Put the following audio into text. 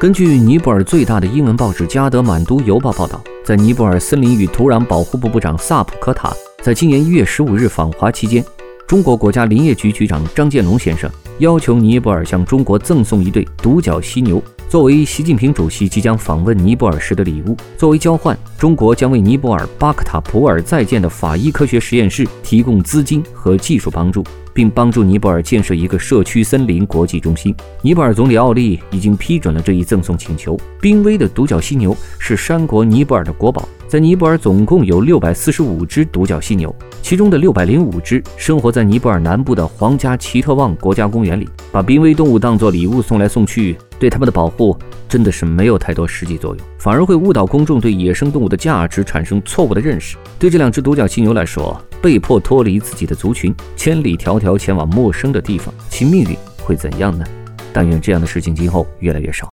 根据尼泊尔最大的英文报纸《加德满都邮报》报道，在尼泊尔森林与土壤保护部部长萨普科塔在今年一月十五日访华期间，中国国家林业局局长张建龙先生要求尼泊尔向中国赠送一对独角犀牛。作为习近平主席即将访问尼泊尔时的礼物，作为交换，中国将为尼泊尔巴克塔普尔在建的法医科学实验室提供资金和技术帮助，并帮助尼泊尔建设一个社区森林国际中心。尼泊尔总理奥利已经批准了这一赠送请求。濒危的独角犀牛是山国尼泊尔的国宝，在尼泊尔总共有六百四十五只独角犀牛，其中的六百零五只生活在尼泊尔南部的皇家奇特旺国家公园里。把濒危动物当作礼物送来送去。对他们的保护真的是没有太多实际作用，反而会误导公众对野生动物的价值产生错误的认识。对这两只独角犀牛来说，被迫脱离自己的族群，千里迢迢前往陌生的地方，其命运会怎样呢？但愿这样的事情今后越来越少。